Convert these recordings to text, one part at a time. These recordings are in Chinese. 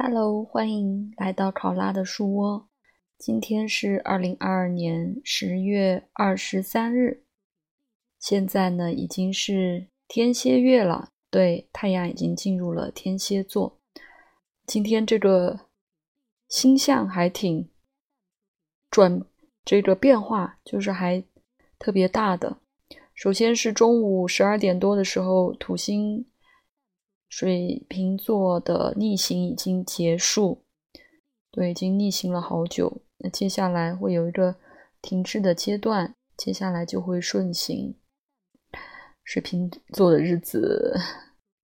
Hello，欢迎来到考拉的树窝。今天是二零二二年十月二十三日，现在呢已经是天蝎月了，对，太阳已经进入了天蝎座。今天这个星象还挺转，这个变化就是还特别大的。首先是中午十二点多的时候，土星。水瓶座的逆行已经结束，对，已经逆行了好久。那接下来会有一个停滞的阶段，接下来就会顺行。水瓶座的日子，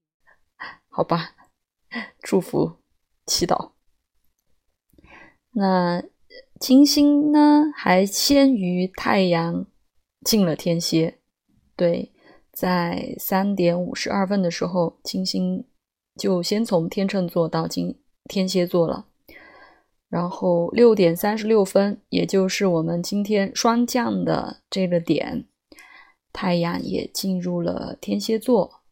好吧，祝福祈祷。那金星呢，还先于太阳进了天蝎，对。在三点五十二分的时候，金星就先从天秤座到金天蝎座了。然后六点三十六分，也就是我们今天霜降的这个点，太阳也进入了天蝎座。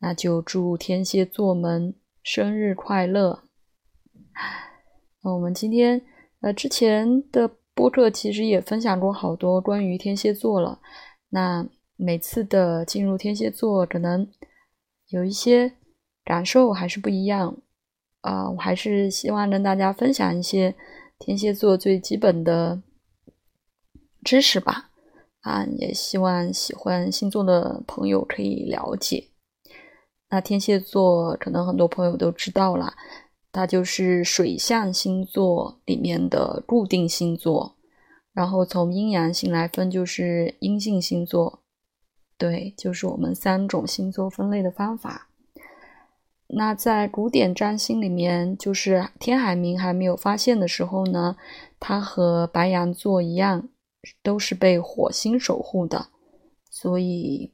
那就祝天蝎座们生日快乐。那我们今天呃之前的播客其实也分享过好多关于天蝎座了。那。每次的进入天蝎座，可能有一些感受还是不一样啊！我还是希望跟大家分享一些天蝎座最基本的知识吧。啊，也希望喜欢星座的朋友可以了解。那天蝎座可能很多朋友都知道了，它就是水象星座里面的固定星座。然后从阴阳性来分，就是阴性星座。对，就是我们三种星座分类的方法。那在古典占星里面，就是天海明还没有发现的时候呢，它和白羊座一样，都是被火星守护的，所以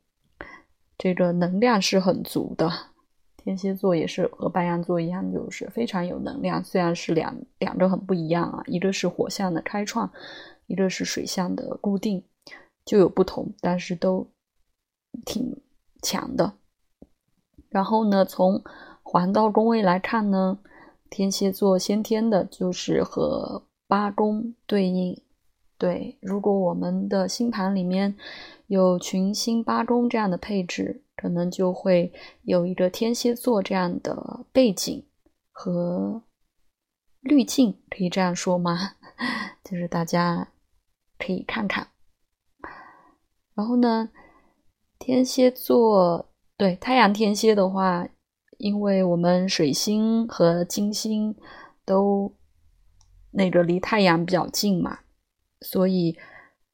这个能量是很足的。天蝎座也是和白羊座一样，就是非常有能量。虽然是两两个很不一样啊，一个是火象的开创，一个是水象的固定，就有不同，但是都。挺强的，然后呢，从黄道宫位来看呢，天蝎座先天的就是和八宫对应。对，如果我们的星盘里面有群星八宫这样的配置，可能就会有一个天蝎座这样的背景和滤镜，可以这样说吗？就是大家可以看看。然后呢？天蝎座对太阳天蝎的话，因为我们水星和金星都那个离太阳比较近嘛，所以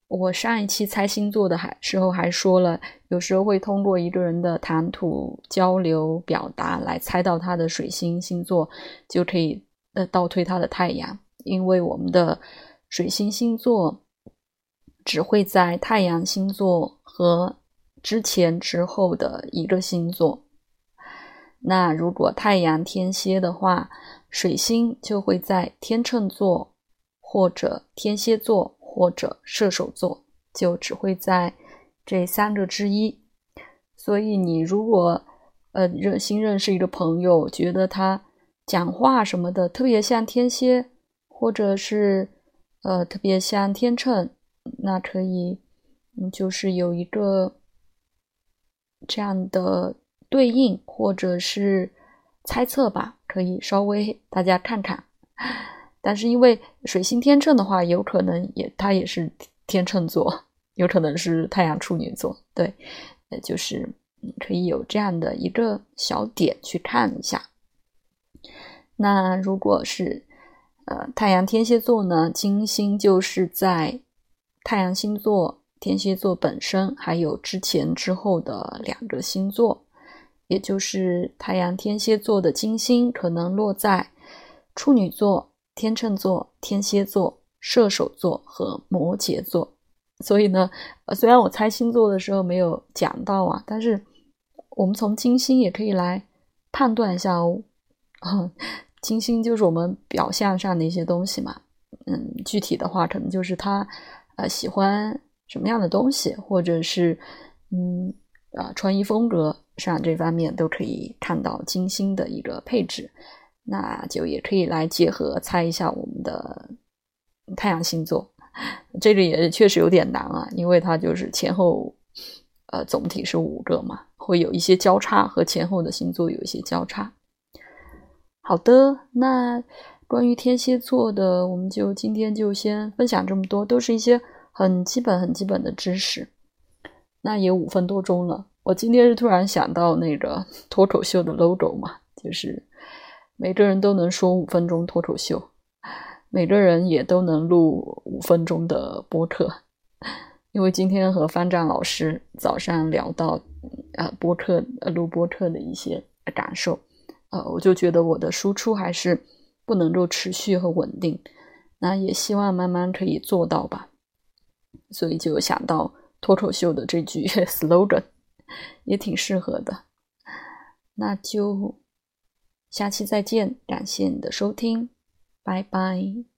我上一期猜星座的还时候还说了，有时候会通过一个人的谈吐交流表达来猜到他的水星星座，就可以呃倒推他的太阳，因为我们的水星星座只会在太阳星座和。之前之后的一个星座，那如果太阳天蝎的话，水星就会在天秤座或者天蝎座或者射手座，就只会在这三个之一。所以你如果呃认新认识一个朋友，觉得他讲话什么的特别像天蝎，或者是呃特别像天秤，那可以就是有一个。这样的对应或者是猜测吧，可以稍微大家看看。但是因为水星天秤的话，有可能也它也是天秤座，有可能是太阳处女座，对，呃，就是可以有这样的一个小点去看一下。那如果是呃太阳天蝎座呢，金星就是在太阳星座。天蝎座本身还有之前之后的两个星座，也就是太阳天蝎座的金星可能落在处女座、天秤座、天蝎座、射手座和摩羯座。所以呢，呃，虽然我猜星座的时候没有讲到啊，但是我们从金星也可以来判断一下哦。金星就是我们表象上的一些东西嘛，嗯，具体的话可能就是他呃喜欢。什么样的东西，或者是，嗯啊，穿衣风格上这方面都可以看到金星的一个配置。那就也可以来结合猜一下我们的太阳星座。这个也确实有点难啊，因为它就是前后，呃，总体是五个嘛，会有一些交叉，和前后的星座有一些交叉。好的，那关于天蝎座的，我们就今天就先分享这么多，都是一些很基本、很基本的知识。那也五分多钟了，我今天是突然想到那个 脱口秀的 logo 嘛，就是每个人都能说五分钟脱口秀。每个人也都能录五分钟的播客，因为今天和方丈老师早上聊到，呃，播客录播客的一些感受，呃，我就觉得我的输出还是不能够持续和稳定，那也希望慢慢可以做到吧，所以就想到脱口秀的这句 slogan，也挺适合的，那就下期再见，感谢你的收听。拜拜。